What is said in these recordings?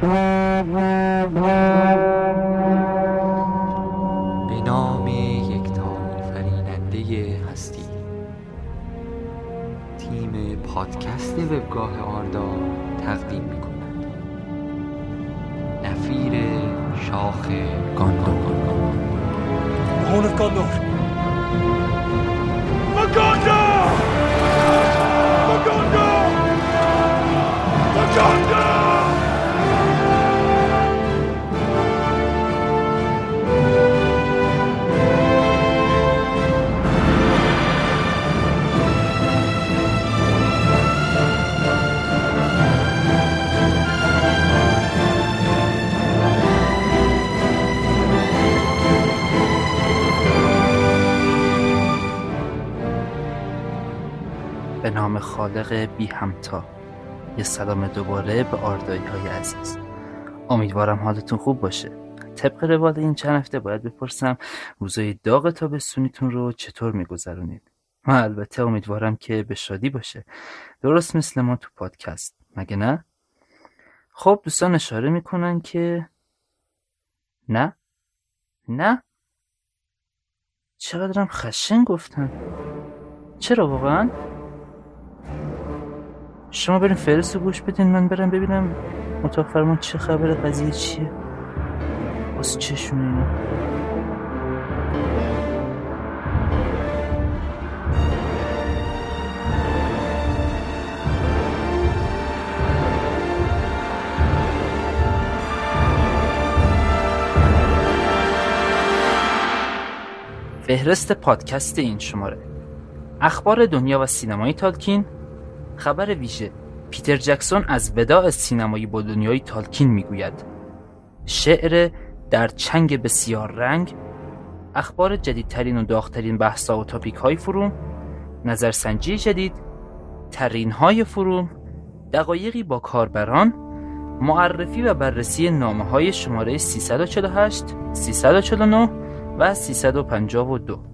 به نام یکتا فریننده هستی. تیم پادکست وبگاه آردا تقدیم می کند نفیر شاخ Horn of به نام خالق بی همتا. یه سلام دوباره به آردایی های عزیز. امیدوارم حالتون خوب باشه. طبق روال این چند هفته باید بپرسم روزای داغ تابستونیتون رو چطور میگذرونید؟ و البته امیدوارم که به شادی باشه. درست مثل ما تو پادکست. مگه نه؟ خب دوستان اشاره می‌کنن که نه؟ نه؟ چقدرم خشن گفتن. چرا واقعا؟ شما بریم فهرست رو گوش بدین من برم ببینم اتاق فرمان چه خبر قضیه چیه؟ واسه چشونه اینا. فهرست پادکست این شماره. اخبار دنیا و سینمای تالکین خبر ویژه. پیتر جکسون از وداع سینمایی با دنیای تالکین می‌گوید. شعر در چنگ بسیار رنگ اخبار جدیدترین و داغترین بحثا و تاپیک های فروم نظرسنجی جدید ترین های فروم دقایقی با کاربران معرفی و بررسی نامه های شماره 348 349 و 352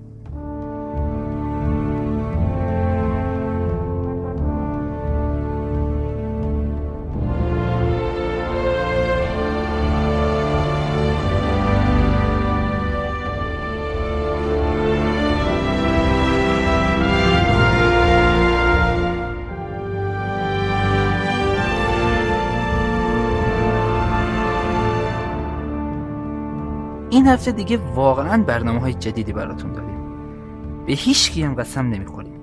این هفته دیگه واقعا برنامه های جدیدی براتون داریم. به هیچ هم قسم نمی‌خوریم.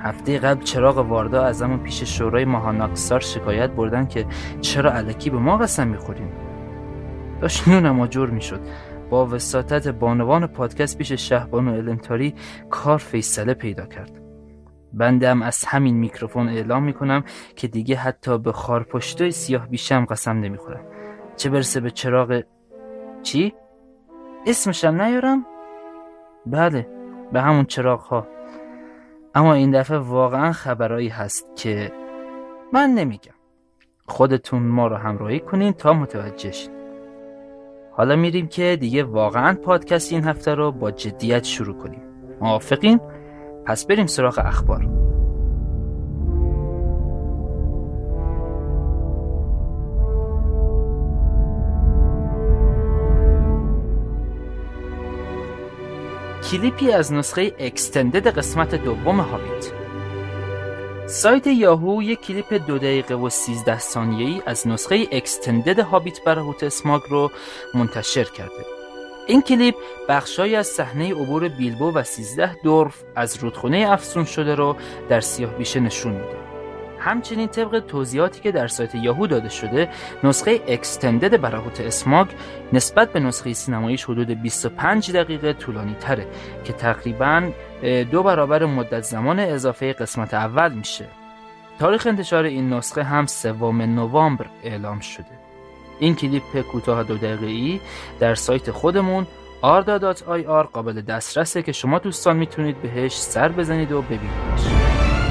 هفته قبل چراغ واردا از همون پیش شورای ماهاناکسار شکایت بردن که چرا علکی به ما قسم می‌خوریم. داشت نونم آجور می‌شد. با وساطت بانوان پادکست پیش شهبان و المتاری کار فیصله پیدا کرد. بنده هم از همین میکروفون اعلام می‌کنم که دیگه حتی به خارپشتای سیاه بیشم قسم نمی‌خورم. چه برسه به چراغ چی؟ اسمشم نیارم؟ بله به همون چراغ ها اما این دفعه واقعا خبرایی هست که من نمیگم. خودتون ما رو همراهی کنین تا متوجه شین. حالا میریم که دیگه واقعا پادکست این هفته رو با جدیت شروع کنیم. موافقین؟ پس بریم سراغ اخبار. کلیپی از نسخه extended قسمت دوم هابیت. سایت یاهو یک کلیپ دو دقیقه و 13 ثانیه‌ای از نسخه extended هابیت برهوت اسماگ رو منتشر کرده. این کلیپ بخشایی از صحنه عبور بیلبو و 13 دورف از رودخونه افسون شده رو در سیاه بیشه نشون میده. همچنین طبق توضیحاتی که در سایت یاهو داده شده نسخه extended برهوت اسماگ نسبت به نسخه سینماییش حدود 25 دقیقه طولانی تره که تقریبا دو برابر مدت زمان اضافه قسمت اول میشه. تاریخ انتشار این نسخه هم سوم نوامبر اعلام شده. این کلیپ کوتاه دو دقیقه ای در سایت خودمون arda.ir قابل دسترسه که شما دوستان می‌تونید بهش سر بزنید و ببینیدش.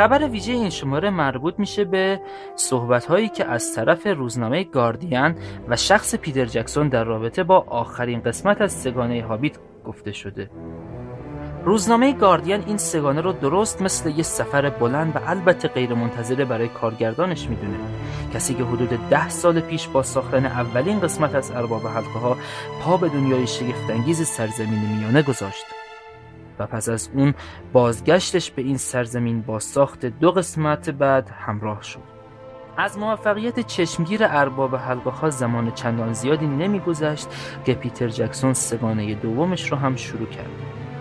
خبر ویژه این شماره مربوط میشه به صحبت هایی که از طرف روزنامه گاردین و شخص پیتر جکسون در رابطه با آخرین قسمت از سگانه هابیت گفته شده. روزنامه گاردین این سگانه رو درست مثل یه سفر بلند و البته غیر منتظره برای کارگردانش می‌دونه. کسی که حدود ده سال پیش با ساختن اولین قسمت از ارباب حلقه ها پا به دنیای شگفتانگیز سرزمین میانه گذاشت. و پس از اون بازگشتش به این سرزمین با ساخت دو قسمت بعد همراه شد. از موفقیت چشمگیر ارباب حلقه ها زمان چندان زیادی نمیگذشت که پیتر جکسون سگانه دومش رو هم شروع کرد.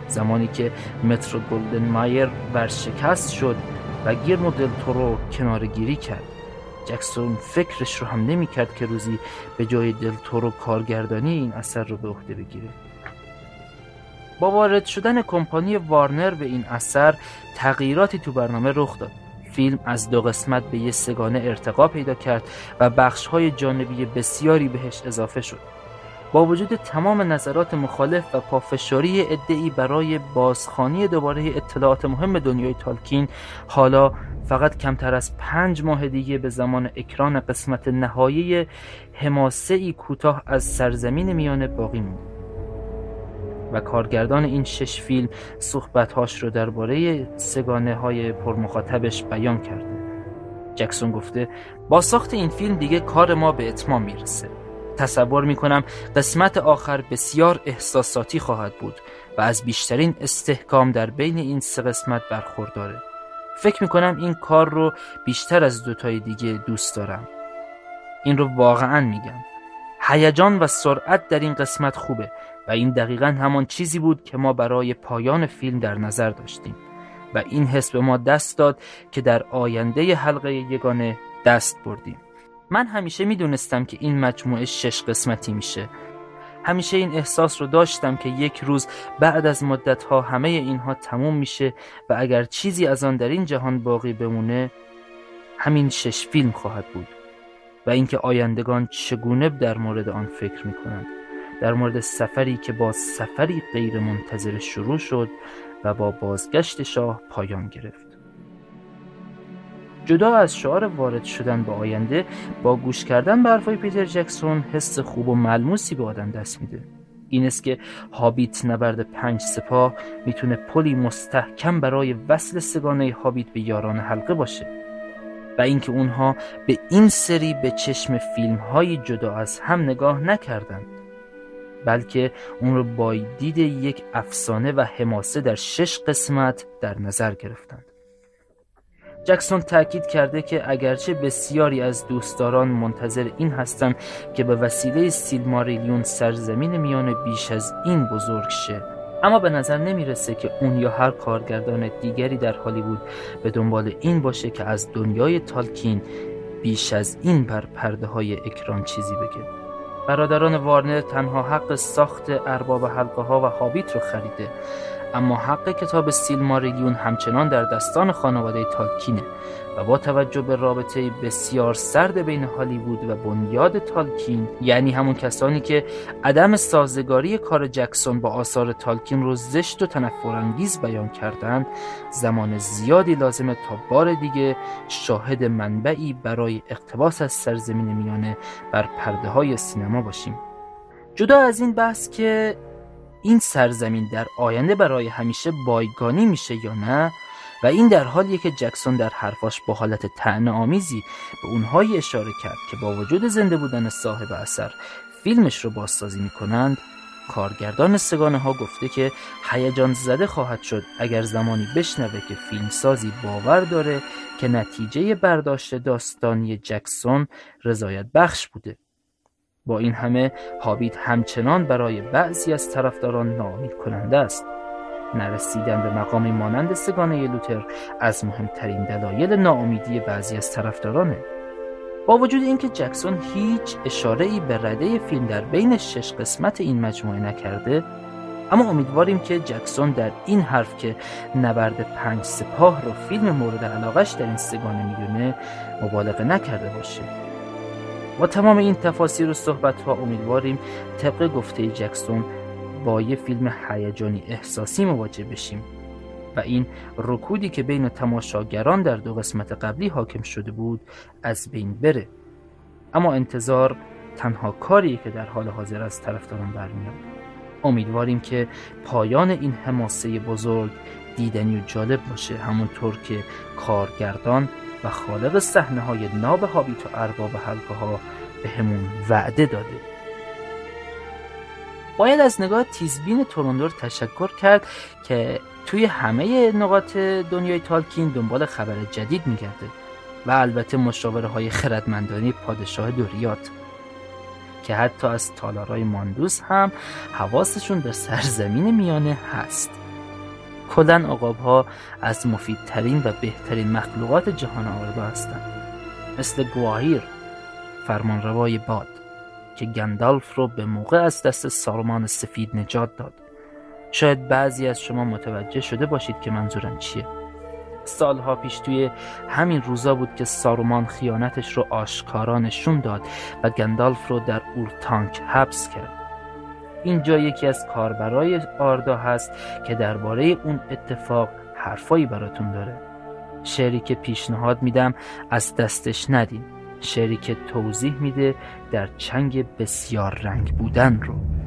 زمانی که مترو گلدن مایر ورشکست شد و گیرمو دل تورو کنارگیری کرد. جکسون فکرش رو هم نمی کرد که روزی به جای دل تورو کارگردانی این اثر رو به عهده بگیره. با وارد شدن کمپانی وارنر به این اثر تغییراتی تو برنامه رخ داد. فیلم از دو قسمت به یه سگانه ارتقا پیدا کرد و بخش های جانبی بسیاری بهش اضافه شد. با وجود تمام نظرات مخالف و پافشاری ادعی برای بازخانی دوباره اطلاعات مهم دنیای تالکین حالا فقط کمتر از پنج ماه دیگه به زمان اکران قسمت نهایی حماسه ای کوتاه از سرزمین میانه باقی موند و کارگردان این شش فیلم صحبتهاش رو درباره سگانه های پرمخاطبش بیان کرده. جکسون گفته با ساخت این فیلم دیگه کار ما به اتمام می‌رسه. تصور می‌کنم قسمت آخر بسیار احساساتی خواهد بود و از بیشترین استحکام در بین این سه قسمت برخورداره. فکر می‌کنم این کار رو بیشتر از دوتای دیگه دوست دارم. این رو واقعا میگم. هیجان و سرعت در این قسمت خوبه. و این دقیقا همان چیزی بود که ما برای پایان فیلم در نظر داشتیم و این حس به ما دست داد که در آینده حلقه یگانه دست بردیم. من همیشه می‌دونستم که این مجموعه شش قسمتی میشه. همیشه این احساس رو داشتم که یک روز بعد از مدتها همه اینها تموم میشه و اگر چیزی از آن در این جهان باقی بمونه همین شش فیلم خواهد بود و اینکه آیندگان چگونه در مورد آن فکر می‌کنند. در مورد سفری که با سفری غیر منتظر شروع شد و با بازگشت شاه پایان گرفت. جدا از شعار وارد شدن به آینده با گوش کردن به حرفای پیتر جکسون حس خوب و ملموسی به آدم دست میده. این است که هابیت نبرد پنج سپاه می‌تونه پلی مستحکم برای وصل سگانه هابیت به یاران حلقه باشه. و اینکه اونها به این سری به چشم فیلم های جدا از هم نگاه نکردند. بلکه اون رو با دید یک افسانه و حماسه در شش قسمت در نظر گرفتند. جکسون تاکید کرده که اگرچه بسیاری از دوستداران منتظر این هستند که به وسیله سیلماریلیون سرزمین میان بیش از این بزرگ شه اما به نظر نمی‌رسه که اون یا هر کارگردان دیگری در هالیوود به دنبال این باشه که از دنیای تالکین بیش از این بر پرده های اکران چیزی بگه. برادران وارنر تنها حق ساخت ارباب حلقه ها و هابیت رو خریده. اما حق کتاب سیلماریلیون همچنان در دستان خانواده تالکینه و با توجه به رابطه بسیار سرد بین هالیوود و بنیاد تالکین یعنی همون کسانی که عدم سازگاری کار جکسون با آثار تالکین رو زشت و تنفرانگیز بیان کردند زمان زیادی لازمه تا بار دیگه شاهد منبعی برای اقتباس از سرزمین میانه بر پرده های سینما باشیم. جدا از این بحث که این سرزمین در آینده برای همیشه بایگانی میشه یا نه؟ و این در حالیه که جکسون در حرفاش با حالت تعن آمیزی به اونهایی اشاره کرد که با وجود زنده بودن صاحب اثر فیلمش رو بازسازی می‌کنند کارگردان سگانه ها گفته که هیجان زده خواهد شد اگر زمانی بشنوه که فیلمسازی باور داره که نتیجه برداشت داستانی جکسون رضایت بخش بوده. با این همه هابیت همچنان برای بعضی از طرفداران ناامید کننده است. نرسیدن به مقامی مانند سگانه لوتر از مهمترین دلایل ناامیدی بعضی از طرفدارانه. با وجود اینکه جکسون هیچ اشاره ای به رده فیلم در بین شش قسمت این مجموعه نکرده اما امیدواریم که جکسون در این حرف که نبرد پنج سپاه رو فیلم مورد علاقش در این سگانه می‌دونه مبالغه نکرده باشه. با تمام این تفاصیل و صحبت ها امیدواریم طبق گفته جکسون با یه فیلم هیجانی احساسی مواجه بشیم. و این رکودی که بین تماشاگران در دو قسمت قبلی حاکم شده بود از بین بره. اما انتظار تنها کاری که در حال حاضر از طرفداران برمیاد. امیدواریم که پایان این حماسه بزرگ دیدنی و جالب باشه. همونطور که کارگردان و خالق صحنه های ناب هابیت و ارباب حلقه ها به همون وعده داده. باید از نگاه تیزبین توروندور تشکر کرد که توی همه نقاط دنیای تالکین دنبال خبر جدید میگرده و البته مشاوره های خردمندانی پادشاه دوریات که حتی از تالارای ماندوس هم حواسشون به سرزمین میانه هست. کلن عقاب ها از مفیدترین و بهترین مخلوقات جهان آردا هستند. مثل گواهیر فرمانروای باد که گندالف رو به موقع از دست سارمان سفید نجات داد. شاید بعضی از شما متوجه شده باشید که منظورم چیه. سالها پیش توی همین روزا بود که سارومان خیانتش رو آشکارا نشون داد و گندالف رو در اورتانک حبس کرد. اینجا یکی از کاربرای آردا هست که درباره اون اتفاق حرفایی براتون داره. شعری که پیشنهاد میدم از دستش ندین. شعری که توضیح میده در چنگ بسیار رنگ بودن رو.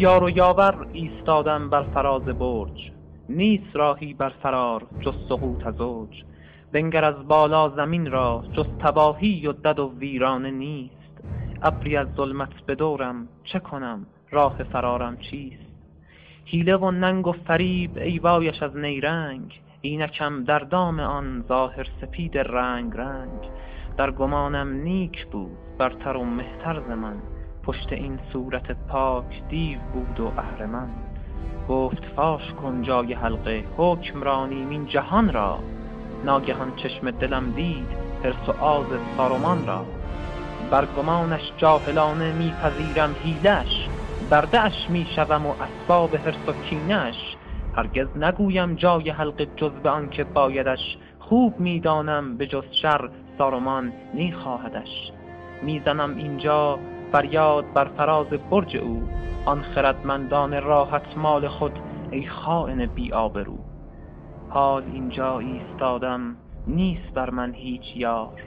یار و یاور ایستادم بر فراز برج. نیست راهی بر فرار جز سقوط از اوج. بنگر از بالا زمین را جز تباهی و دد و ویرانه نیست. ابری از ظلمت بدورم چه کنم؟ راه فرارم چیست؟ حیله و ننگ و فریب ای وایش از نیرنگ. اینکم در دام آن ظاهر سپید رنگ رنگ. در گمانم نیک بود برتر و مهتر ز من. پشت این صورت پاک دیو بود و اهرمن. گفت فاش کن جای حلقه حکمرانیم این جهان را. ناگهان چشم دلم دید حرص و آز سارومان را. بر گمانش جاهلانه میپذیرم هیلش برده اش می‌شوم و اسباب حرص و کینش. هرگز نگویم جای حلقه جز به آنکه بایدش. خوب می‌دانم به جز شر سارومان نیخواهدش. می‌زنم اینجا فریاد بر فراز برج او آن خردمندان راحت مال خود ای خائن بی آبرو. حال اینجا ایستادم نیست بر من هیچ یار.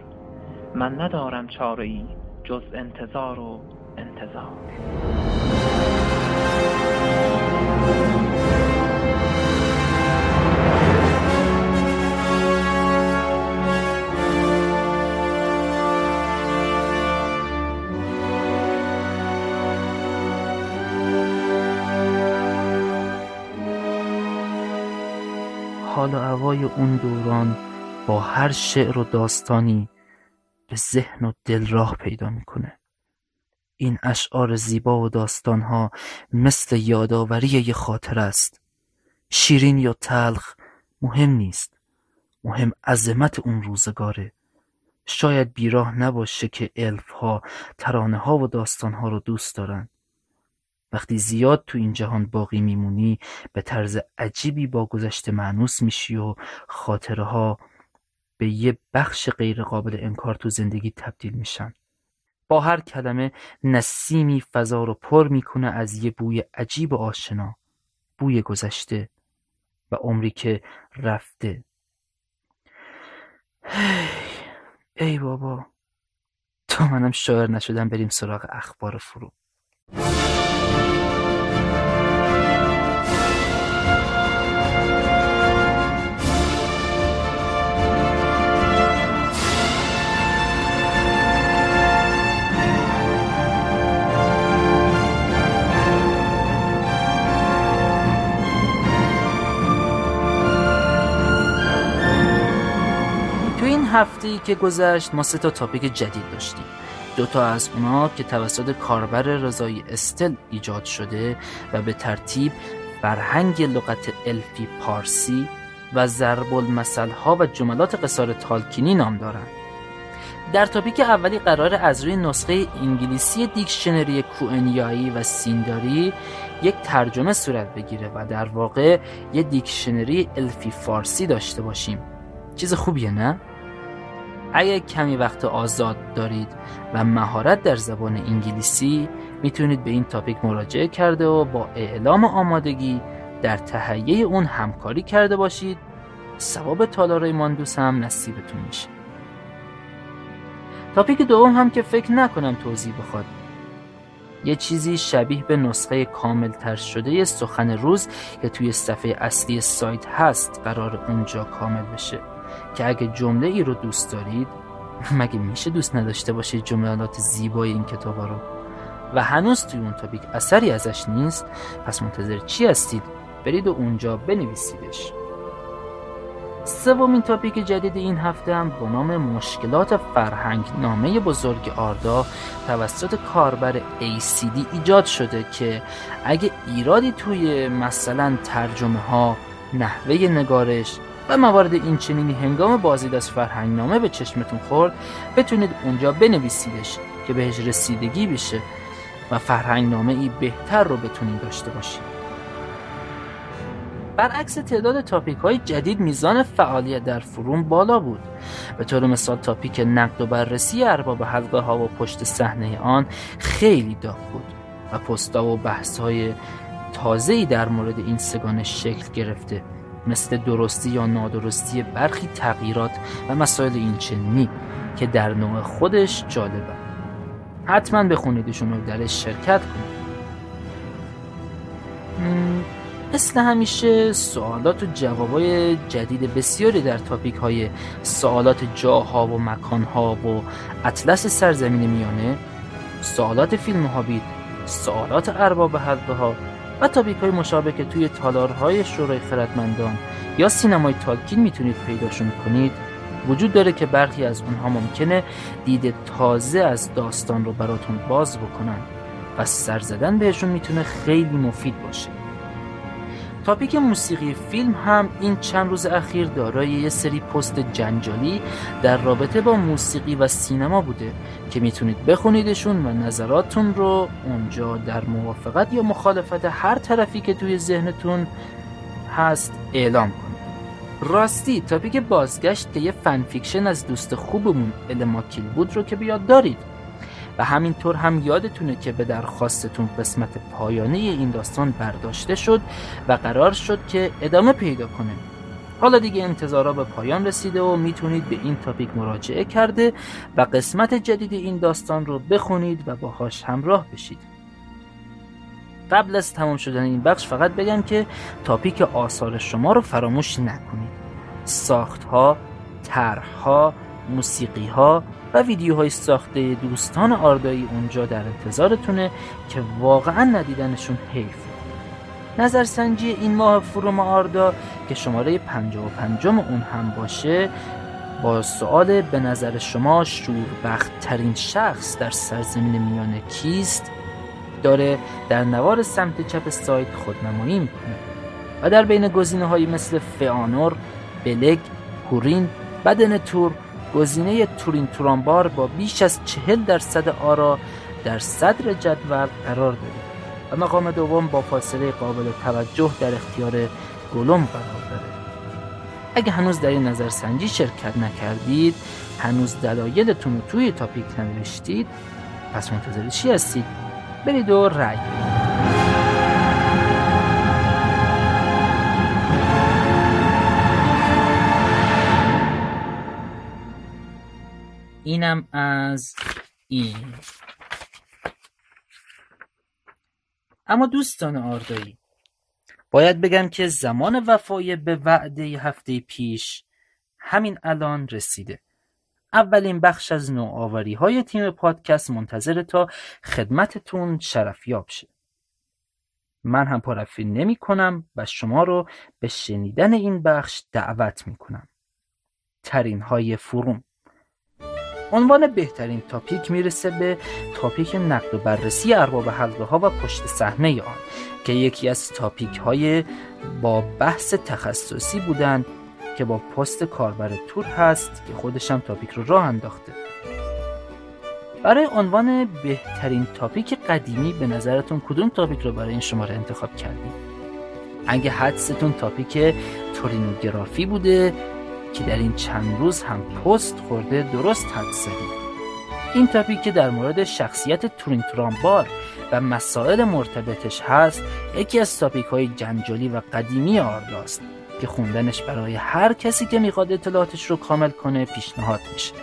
من ندارم چاره ای جز انتظار و انتظار. حال و هوای اون دوران با هر شعر و داستانی به ذهن و دل راه پیدا می‌کنه. این اشعار زیبا و داستانها مثل یادآوری یه خاطر است. شیرین یا تلخ مهم نیست. مهم عظمت اون روزگاره. شاید بیراه نباشه که الف ها ترانه ها و داستان ها رو دوست دارن. وقتی زیاد تو این جهان باقی میمونی به طرز عجیبی با گذشته معنوس میشی و خاطره ها به یه بخش غیر قابل انکار تو زندگی تبدیل میشن. با هر کلمه نسیمی فضا رو پر می‌کنه از یه بوی عجیب و آشنا بوی گذشته و عمری که رفته. ای بابا تا منم شاعر نشدم بریم سراغ اخبار فرو. هفته که گذشت ما سه تا تاپیک جدید داشتیم. دوتا از اونا که توسط کاربر رضای استل ایجاد شده و به ترتیب فرهنگ لغت الفی پارسی و ضرب ها و جملات قصار تالکینی نام دارند. در تاپیک اولی قرار از روی نسخه انگلیسی دیکشنری کوئنیایی و سینداری یک ترجمه صورت بگیره و در واقع یک دیکشنری الفی فارسی داشته باشیم. چیز خوبیه نه؟ اگر کمی وقت آزاد دارید و مهارت در زبان انگلیسی می‌تونید به این تاپیک مراجعه کرده و با اعلام آمادگی در تهیه اون همکاری کرده باشید. ثواب تالارای ماندوس هم نصیبتون میشه. تاپیک دوم هم که فکر نکنم توضیح بخواد. یه چیزی شبیه به نسخه کامل تر شده سخن روز که توی صفحه اصلی سایت هست قرار اونجا کامل بشه. که اگه جمله ای رو دوست دارید مگه میشه دوست نداشته باشید جملات زیبای این کتاب رو؟ و هنوز توی اون تاپیک اثری ازش نیست پس منتظر چی هستید؟ برید و اونجا بنویسیدش. سومین تاپیک جدید این هفته هم با نام مشکلات فرهنگ نامه بزرگ آردا توسط کاربر ACD ایجاد شده که اگه ایرادی توی مثلا ترجمه ها نحوه نگارش و موارد این چنینی هنگام بازدید از فرهنگ نامه به چشمتون خورد بتونید اونجا بنویسیدش که بهش رسیدگی بشه و فرهنگ نامه ای بهتر رو بتونید داشته باشید. برعکس تعداد تاپیک های جدید میزان فعالیت در فروم بالا بود. به طور مثال تاپیک نقد و بررسی ارباب حلقه ها و پشت صحنه آن خیلی داغ بود و پستا و بحث های تازه‌ای در مورد این سگانه شکل گرفته مثل درستی یا نادرستی برخی تغییرات و مسائل این چنینی که در نوع خودش جالبه. حتما بخونیدشون و درش شرکت کنید. مثل همیشه سوالات و جوابای جدید بسیاری در تاپیک های سوالات جاها و مکانها و اطلس سرزمین میانه سوالات فیلم هابیت سوالات ارباب حلقه ها و تاپیک های مشابه که توی تالارهای شورای خردمندان یا سینمای تالکین می‌تونید پیداشون کنید وجود داره که برخی از اونها ممکنه دید تازه از داستان رو براتون باز بکنن و سر زدن بهشون می‌تونه خیلی مفید باشه. topic موسیقی فیلم هم این چند روز اخیر دارای یه سری پست جنجالی در رابطه با موسیقی و سینما بوده که می‌تونید بخونیدشون و نظراتتون رو اونجا در موافقت یا مخالفت هر طرفی که توی ذهنتون هست اعلام کنید. راستی topic بازگشت که یه fan fiction از دوست خوبمون الماکیل بود رو که بیاد دارید. و همینطور هم یادتونه که به درخواستتون قسمت پایانی این داستان برداشته شد و قرار شد که ادامه پیدا کنه. حالا دیگه انتظارا به پایان رسیده و می‌تونید به این تاپیک مراجعه کرده و قسمت جدید این داستان رو بخونید و باهاش همراه بشید. قبل از تمام شدن این بخش فقط بگم که تاپیک آثار شما رو فراموش نکنید. ساختها، طرحها، موسیقی ها و ویدیوهای ساخته دوستان آردایی اونجا در انتظارتونه که واقعا ندیدنشون حیف. نظرسنجی این ماه فروم آردا که شماره 55 اون هم باشه با سوال به نظر شما شوربخت ترین شخص در سرزمین میانه کیست؟ داره در نوار سمت چپ سایت خودنمایی می‌کنه و در بین گزینه مثل فئانور، بلگ، هورین، بدن تور گزینه تورین تورانبار با بیش از چهل درصد آرا در صدر جدول قرار دارید و مقام دوم با فاصله قابل توجه در اختیار گلوم قرار داره اگه هنوز در این نظرسنجی شرکت نکردید هنوز دلایلتون رو توی تاپیک ننوشتید پس منتظر چی هستید؟ برید و رأی اینم از این. اما دوستان آردایی باید بگم که زمان وفای به وعده هفته پیش همین الان رسیده. اولین بخش از نوآوری های تیم پادکست منتظر تا خدمتتون شرفیاب شه. من هم پرفی نمی کنم و شما رو به شنیدن این بخش دعوت می کنم ترین های فروم. عنوان بهترین تاپیک می‌رسه به تاپیک نقد و بررسی ارباب حلقه ها و پشت صحنه آن که یکی از تاپیک های با بحث تخصصی بودن که با پست کاربر تور هست که خودشم تاپیک رو راه انداخته. برای عنوان بهترین تاپیک قدیمی به نظرتون کدوم تاپیک رو برای این شماره انتخاب کردیم؟ اگه حدستون topic تورینوگرافی بوده که در این چند روز هم پست خورده درست حدس زدین. این topic که در مورد شخصیت تورین ترامبار و مسائل مرتبطش هست یکی از topic های جنجالی و قدیمی آرداست که خوندنش برای هر کسی که می‌خواد اطلاعاتش رو کامل کنه پیشنهاد میشه.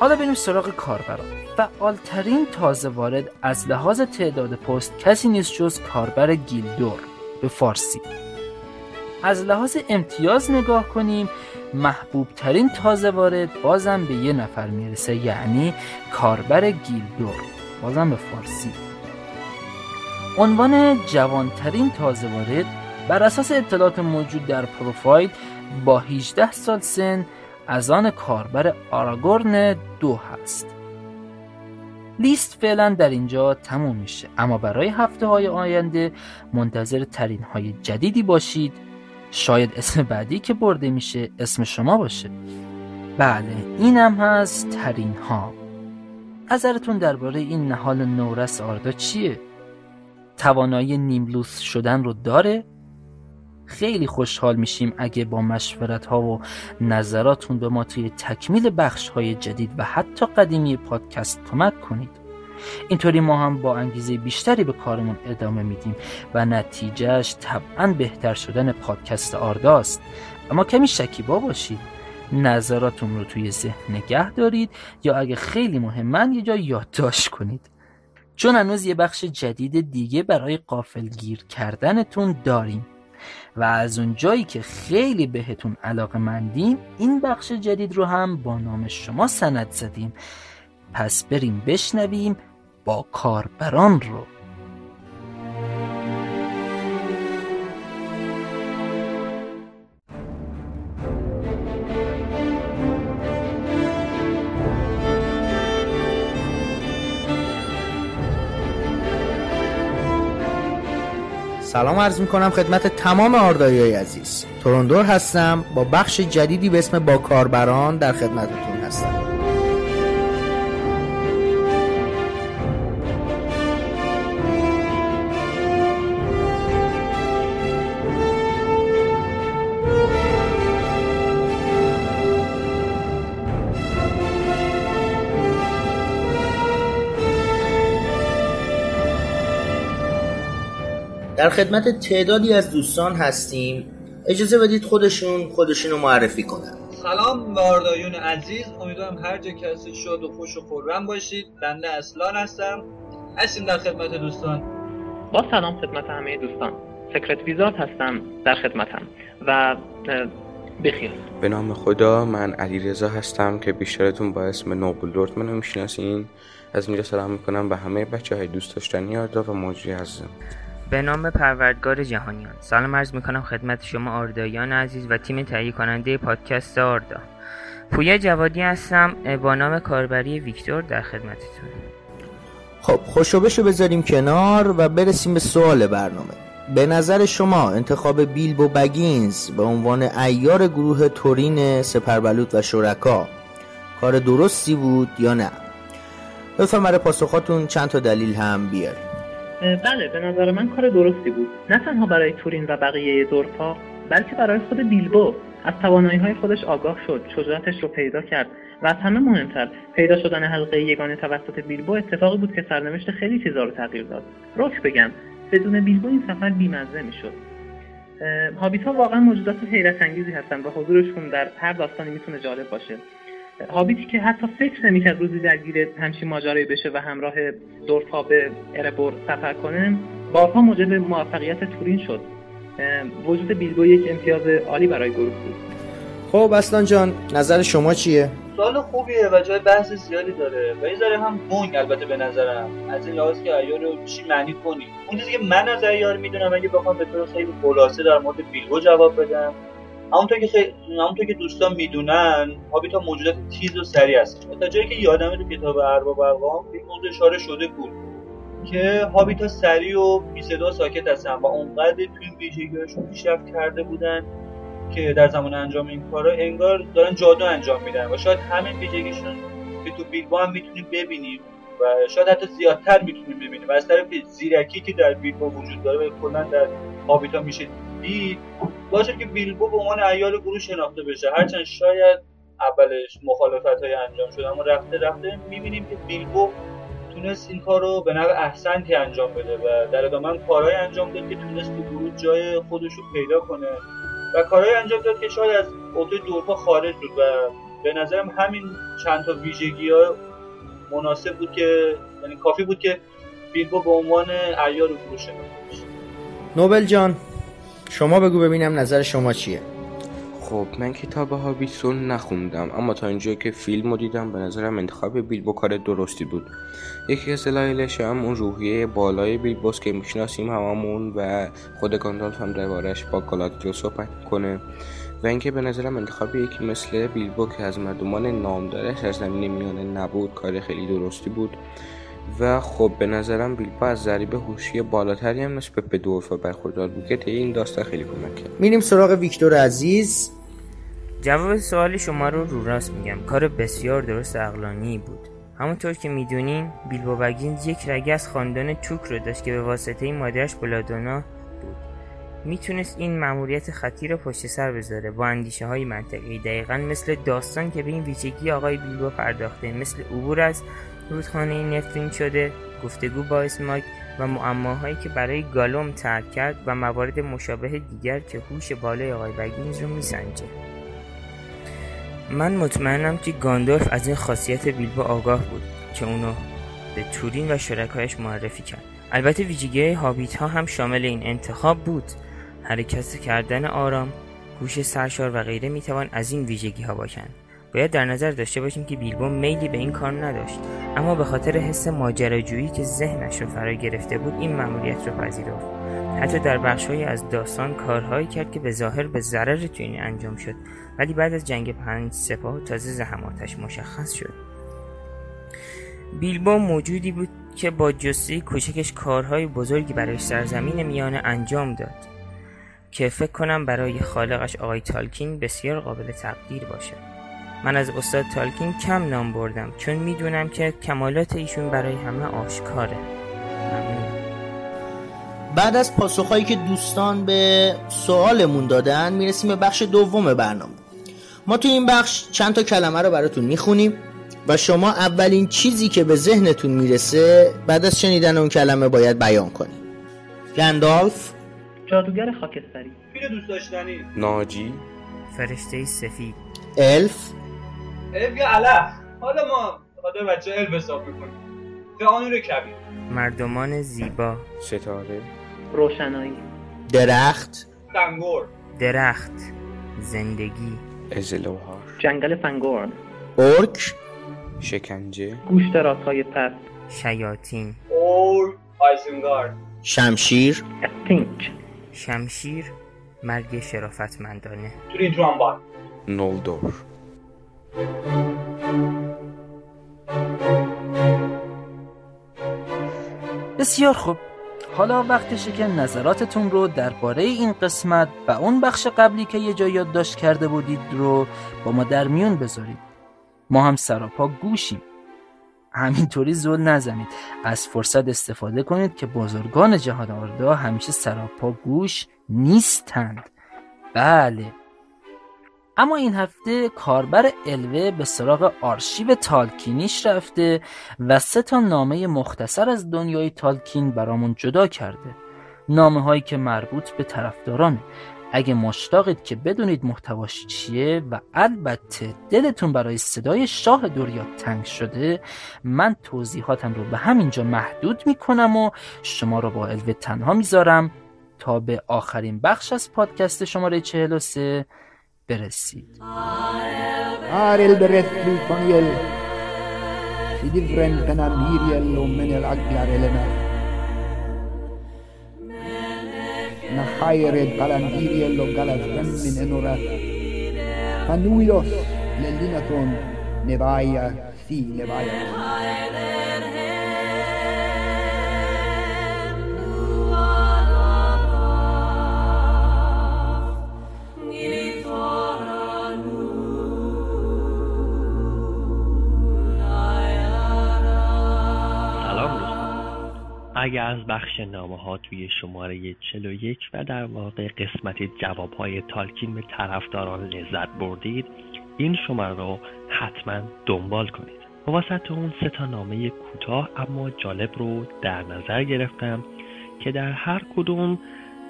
حالا بریم سراغ کاربران فعالترین تازه وارد از لحاظ تعداد پست کسی نیست جز کاربر گیلدور. به فارسی. از لحاظ امتیاز نگاه کنیم محبوب ترین تازه وارد بازم به یه نفر می‌رسه یعنی کاربر گیلدور بازم به فارسی. عنوان جوانترین تازه وارد بر اساس اطلاعات موجود در پروفایل با 18 سال سن از آن کاربر آراگورن دو هست. لیست فعلا در اینجا تموم میشه. اما برای هفته های آینده منتظر ترین های جدیدی باشید شاید اسم بعدی که برده میشه اسم شما باشه بله اینم هست ترین ها نظرتون درباره این نهال نورس آردا چیه؟ توانایی نیملوس شدن رو داره؟ خیلی خوشحال میشیم اگه با مشورت ها و نظراتون به ما توی تکمیل بخش های جدید و حتی قدیمی پادکست کمک کنید اینطوری ما هم با انگیزه بیشتری به کارمون ادامه میدیم و نتیجهش طبعا بهتر شدن پادکست آرداست. اما کمی شکیبا باشید. نظراتون رو توی ذهن نگه دارید یا اگه خیلی مهمن یه جا یادداشت کنید. چون هنوز یه بخش جدید دیگه برای قافلگیر کردنتون داریم. و از اون جایی که خیلی بهتون علاقه مندیم این بخش جدید رو هم با نام شما سند زدیم. پس بریم بشنویم با کاربران رو. سلام عرض می کنم خدمت تمام آردایی عزیز. تورندور هستم با بخش جدیدی به اسم با کاربران در خدمتتون هستم. در خدمت تعدادی از دوستان هستیم. اجازه بدید خودشون خودشون رو معرفی کنن. سلام واردایون عزیز. امیدوارم هر جا که هستید شاد و خوش و خورم باشید. بنده اصلان هستم. هستیم در خدمت دوستان. با سلام خدمت همه دوستان. سکرت ویزارد هستم در خدمتم. و بخیر. به نام خدا من علی رضا هستم که بیشترتون با اسم نوبل لورد منو می‌شناسین. از اینجا سلام می‌کنم به همه بچه های دوست داشتنی آردا و موجی هستم به نام پروردگار جهانیان. سلام عرض می‌کنم خدمت شما آردایان عزیز و تیم تهیه کننده پادکست آردا. پویا جوادی هستم با نام کاربری ویکتور در خدمتتون. خب خوشو بذاریم کنار و برسیم به سوال برنامه. به نظر شما انتخاب بیلبو بگینز به عنوان ایار گروه تورین سپربلوط و شرکا کار درستی بود یا نه؟ لطفا برای پاسخاتون چند تا دلیل هم بیاریم. بله به نظر من کار درستی بود. نه تنها برای تورین و بقیه دورفا بلکه برای خود بیلبو. از توانایی های خودش آگاه شد شجاعتش رو پیدا کرد. و از همه مهمتر پیدا شدن حلقه یگانه توسط بیلبو اتفاقی بود که سرنوشت خیلی چیزا رو تغییر داد. روک بگم بدون بیلبو این سفر بیمزه می‌شد. هابیت ها واقعا موجودات حیرت انگیزی هستن و حضورشون در هر داستانی می‌تونه جالب باشه. هابیتی که حتی فکر نمی‌کرد روزی درگیر همچین ماجرایی بشه و همراه دورفا به اربور سفر کنه بارها موجب موفقیت تورین شد. وجود بیلبو یک امتیاز عالی برای گروه بود. خب اصلا جان نظر شما چیه؟ سوال خوبیه و جای بحث زیادی داره. و این هم گنگ البته به نظرم. از این لحاظ که ایار رو چی معنی کنی اون چیزی که من از ایار می‌دونم اگه بخوام به طور خیلی خلاصه در مورد بیلبو جواب بدم. همونطور که خی... همونطور که دوستان می‌دونن هابیتا موجودات تیز و سریع هست. تا جایی که یادم تو کتاب ارباب ارقام این موضوع اشاره شده بود که هابیتا سریع و بی صدا ساکت هستن و اونقدر تو این ویژگیهاشون پیشرفت کرده بودن که در زمان انجام این کارا انگار دارن جادو انجام میدن و شاید همین ویژگیشون که تو بیلبا هم می‌تونیم ببینیم و شاید حتی زیادتر می‌تونیم ببینیم. از طرف زیرکی که در بیلبو وجود داره و کلا در هابیتا میشه دید باشه که بیلبو به عنوان ایال گروه شناخته بشه. هرچند شاید اولش مخالفت های انجام شده اما رفته رفته می‌بینیم که بیلبو تونست این کار رو به نوع احسنتی انجام بده و در ادامه هم کارهایی انجام داد که تونست تو گروه جای خودش رو پیدا کنه و کارهایی انجام داد که شاید از عهده دورها خارج بود و به نظرم همین چند تا ویژگی ها مناسب بود که یعنی کافی بود که بیلبو به عنوان ایار گروه شناخته نوبل جان. شما بگو ببینم نظر شما چیه. خب من کتاب رو نخوندم اما تا اینجا که فیلم رو دیدم به نظرم انتخاب بیلبو کار درستی بود. یکی از دلایلش هم اون روحیه بالای بیلبوس که می‌شناسیم هممون و خود گاندالف هم دربارش با گالادریو صحبت کنه و اینکه به نظرم انتخاب یکی مثل بیلبو که از مردمان نامدارش از زمین میانه نبود کار خیلی درستی بود. و خب به نظرم بیلبو از ضریب هوشی بالاتری هم نسبت به دورفا برخوردار بود که این داستان خیلی کمک کرد. میریم سراغ ویکتور عزیز. جواب سوال شما رو رو راست میگم. کار بسیار درست اقلانی بود. همونطور که می‌دونین بیلبو بگینز یک رگه از خاندان چوک رو داشت که به واسطه مادرش بلادونا بود. می‌تونست این مأموریت خطیر رو پشت سر بذاره. با اندیشه های منطقی. دقیقا مثل داستان که به این ویژگی آقای بیلبو پرداخته مثل عبور از رودخانه نفرین شده گفتگو با اسماک و معماهایی که برای گالوم ترک کرد و موارد مشابه دیگر که هوش بالای آقای بگینز رو میسنجه. من مطمئنم که گاندالف از این خاصیت بیلبو آگاه بود که اونو به تورین و شرکایش معرفی کرد. البته ویژگی هابیت ها هم شامل این انتخاب بود. حرکت کردن آرام گوش سرشار و غیره می‌توان از این ویژگی ها باشند باید در نظر داشته باشیم که بیلبو میلی به این کار نداشت. اما به خاطر حس ماجراجویی که ذهنش رو فرا گرفته بود این مأموریت رو پذیرفت. حتی در بخشهایی از داستان کارهایی کرد که به ظاهر به ضرر تورین انجام شد ولی بعد از جنگ پنج سپاه تازه زحماتش مشخص شد. بیلبو موجودی بود که با جسته کوچکش کارهای بزرگی برای سرزمین میانه انجام داد که فکر کنم برای خالقش آقای تالکین بسیار قابل تقدیر باشه. من از استاد تالکین کم نام بردم چون می‌دونم که کمالات ایشون برای همه آشکاره. ممنون. بعد از پاسخهایی که دوستان به سوالمون دادن می‌رسیم به بخش دوم برنامه. ما تو این بخش چند تا کلمه رو براتون می‌خونیم و شما اولین چیزی که به ذهنتون می‌رسه بعد از شنیدن اون کلمه باید بیان کنید گندالف. جادوگر خاکستری. فیل دوست داشتنی. ناجی. فرشته سفید. الف. الف یا علف. حالا ما خاطر بچه الف حساب می‌کنیم. قانون کبیر. مردمان زیبا. ستاره. روشنایی. درخت. سنگور درخت. زندگی. ازلوهار. جنگل فنگورن. ارک. شکنجه. گوشت راسهای پست شیاطین. اور آیزنگارد شمشیر. استینک شمشیر مرگ شرافتمندانه. تورین ترامبان نولدور. بسیار خوب. حالا وقتشه که نظراتتون رو درباره این قسمت و اون بخش قبلی که یه جا یادداشت کرده بودید رو با ما در میون بذارید. ما هم سراپا گوشیم. همینطوری زل نزنید. از فرصت استفاده کنید که بزرگان جهان آردا همیشه سراپا گوش نیستند. بله. اما این هفته کاربر الوه به سراغ آرشیو تالکینیش رفته و سه تا نامه مختصر از دنیای تالکین برامون جدا کرده. نامه هایی که مربوط به طرفدارانه. اگه مشتاقید که بدونید محتواش چیه و البته دلتون برای صدای شاه دوریا تنگ شده من توضیحاتم رو به همینجا محدود می‌کنم و شما رو با الوه تنها می‌ذارم تا به آخرین بخش از پادکست شماره 43 برسید Arel berättlu från Gäll i differenten Miriel och Menel Aglar Elena. Nahaired Galandiriel och Galasremmin Enora. Panuilos Lelinaton Nevaya Si Nevaya. اگه از بخش نامه ها توی شماره 41 و در واقع قسمت جواب های تالکین به طرفداران لذت بردید این شماره رو حتما دنبال کنید. واسط اون سه تا نامه کوتاه اما جالب رو در نظر گرفتم که در هر کدوم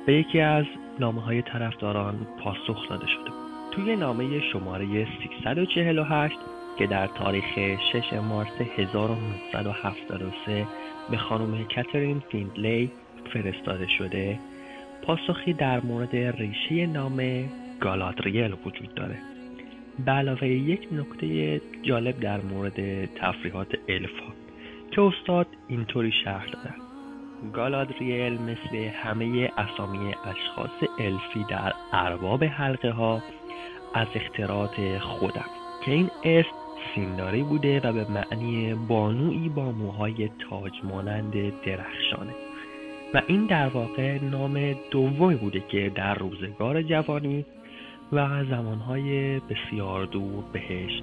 به یکی از نامه های طرفداران پاسخ داده شده. توی نامه شماره 348 که در تاریخ 6 مارس 1973 به خانم کاترین فیندلی فرستاده شده. پاسخی در مورد ریشه نام گالادریل وجود داره. به علاوه یک نکته جالب در مورد تفریحات الفا که استاد اینطوری شرح دادن گالادریل مثل همه اسامی اشخاص الفی در ارباب حلقه ها از اختراعات خودم که این اسم سینداری بوده و به معنی بانویی با موهای تاج مانند درخشانه. و این در واقع نام دومی بوده که در روزگار جوانی و زمانهای بسیار دور بهش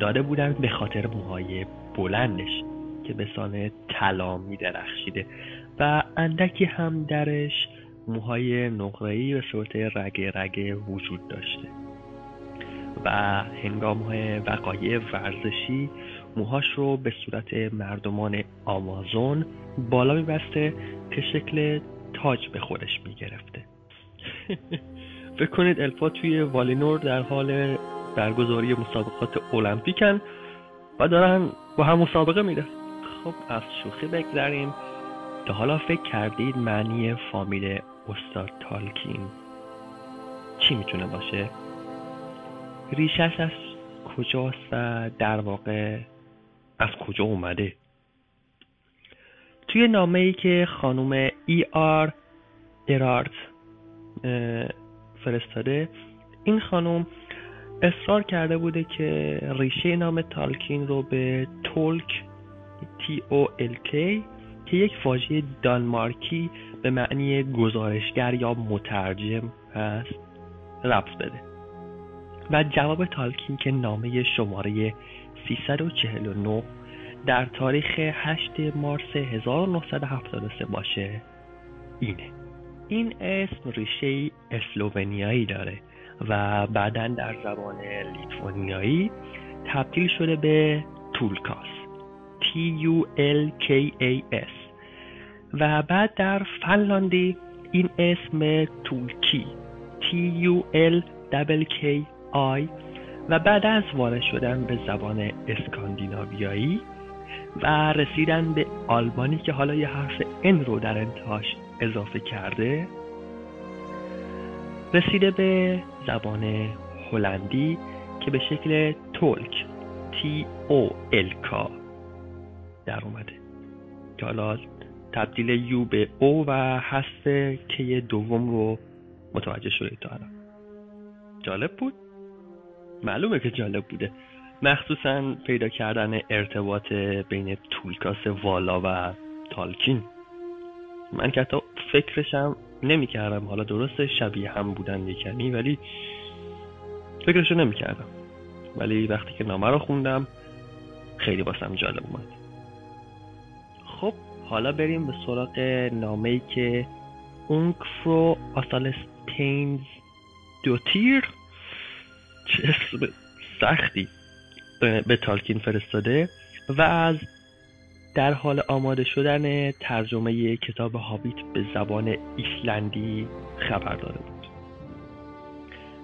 داده بودن به خاطر موهای بلندش که به سان طلا می درخشیده. و اندکی هم درش موهای نقره‌ای به صورت رگه رگه وجود داشته. و هنگام های وقایع ورزشی موهاش رو به صورت مردمان آمازون بالا میبسته که شکل تاج به خودش می‌گرفته. فکر کنید الفا توی والینور در حال برگزاری مسابقات المپیکن و دارن با هم مسابقه میدن خب از شوخی بگذریم. تا حالا فکر کردید معنی فامیل استاد تالکین چی می‌تونه باشه؟ ریشش از کجاست و در واقع از کجا اومده؟ توی نامه ای که خانوم ای آر ارارت فرستاده این خانم اصرار کرده بوده که ریشه نام تالکین رو به تولک تی او ال که یک واژه دانمارکی به معنی گزارشگر یا مترجم هست ربط بده. و جواب تالکین که نامه شماره 349 در تاریخ 8 مارس 1973 باشه. اینه. این اسم ریشه اسلوونیایی داره و بعدا در زبان لیتوانیایی تبدیل شده به تولکاس. T U L K A S و بعد در فنلاندی این اسم تولکی. T U L K آی و بعد از وارد شدن به زبان اسکاندیناویایی و رسیدن به آلبانی که حالا یه حرف ان رو در انتهاش اضافه کرده رسیده به زبان هلندی که به شکل تولک تی او ال کا در اومده. که حالا تبدیل یو به او و حذف که دوم رو متوجه شدید تا الان. جالب بود؟ معلومه که جالب بوده. مخصوصا پیدا کردن ارتباط بین تولکاس والا و تالکین. من که حتی فکرشم نمی کردم حالا درست شبیه هم بودن یکمی ولی فکرشو نمی کردم ولی وقتی که نامه رو خوندم خیلی باسم جالب اومد. خب حالا بریم به سراغ نامه ای که اونکفرو آسالستینز دوتیر چه سختی به تالکین فرستاده و از در حال آماده شدن ترجمه کتاب هابیت به زبان ایسلندی خبر داده بود.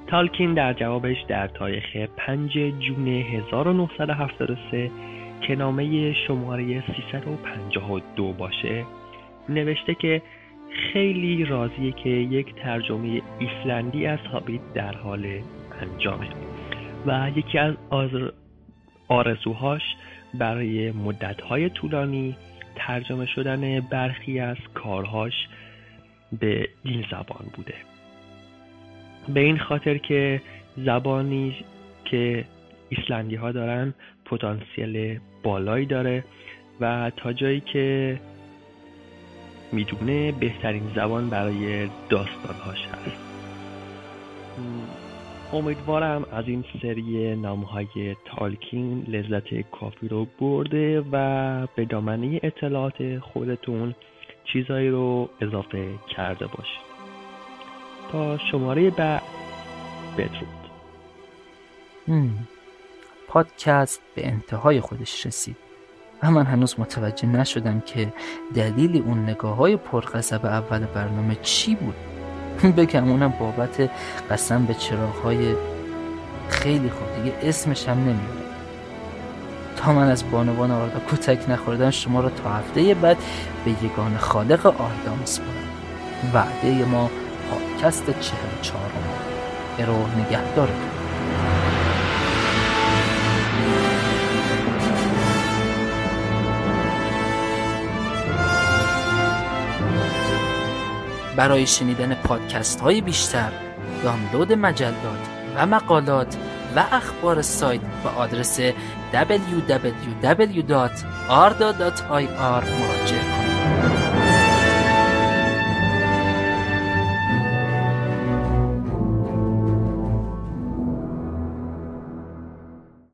تالکین در جوابش در تاریخ 5 جون 1973 که نامه شماره 352 باشه نوشته که خیلی راضیه که یک ترجمه ایسلندی از هابیت در حال انجامه و یکی از آرزوهاش برای مدتهای طولانی ترجمه شدن برخی از کارهاش به این زبان بوده. به این خاطر که زبانی که ایسلندی ها دارن پتانسیل بالایی داره و تا جایی که می‌دونه بهترین زبان برای داستانهاش هست. امیدوارم از این سری نامهای تالکین لذت کافی رو برده و به دامنه اطلاعات خودتون چیزایی رو اضافه کرده باشید تا شماره بعد بدرود. پادکست به انتهای خودش رسید و من هنوز متوجه نشدم که دلیل اون نگاه های پرقصب اول برنامه چی بود. بگم اونم بابت قسم به چراغ های خیلی خوب. دیگه اسمش هم نمیاد تا من از بانوان آردا کتک نخوردن شما رو تا هفته بعد به یگان خالق آردا میسپارم. وعده ما پادکست چهل چهارم. ارو نگهدارتون برای شنیدن پادکست های بیشتر دانلود مجلات و مقالات و اخبار سایت به آدرس www.arda.ir مراجعه کنید